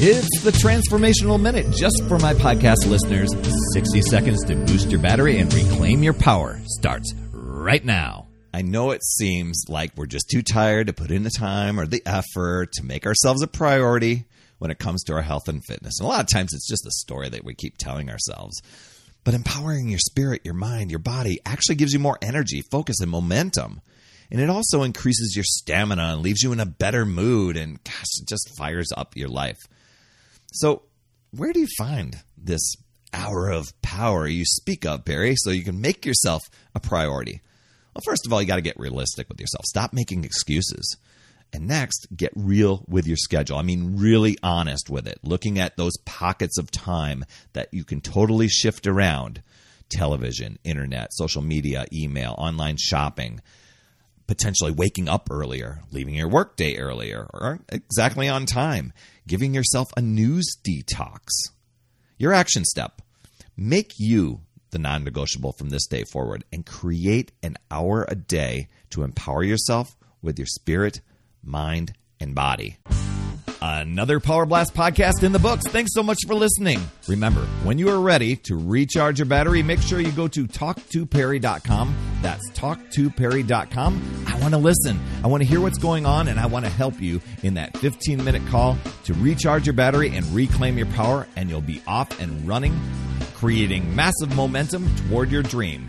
It's the Transformational Minute just for my podcast listeners. 60 seconds to boost your battery and reclaim your power starts right now. I know it seems like we're just too tired to put in the time or the effort to make ourselves a priority when it comes to our health and fitness. And a lot of times it's just a story that we keep telling ourselves. But empowering your spirit, your mind, your body actually gives you more energy, focus, and momentum. And it also increases your stamina and leaves you in a better mood. And gosh, it just fires up your life. So, where do you find this hour of power you speak of, Perry, so you can make yourself a priority? Well, first of all, you got to get realistic with yourself. Stop making excuses. And next, get real with your schedule. I mean, really honest with it. Looking at those pockets of time that you can totally shift around television, internet, social media, email, online shopping, potentially waking up earlier, leaving your workday earlier, or exactly on time, giving yourself a news detox. Your action step make you the non negotiable from this day forward and create an hour a day to empower yourself with your spirit, mind, and body. Another Power Blast podcast in the books. Thanks so much for listening. Remember, when you are ready to recharge your battery, make sure you go to talktoperry.com. That's talktoperry.com. I want to listen. I want to hear what's going on, and I want to help you in that 15 minute call to recharge your battery and reclaim your power, and you'll be off and running, creating massive momentum toward your dream.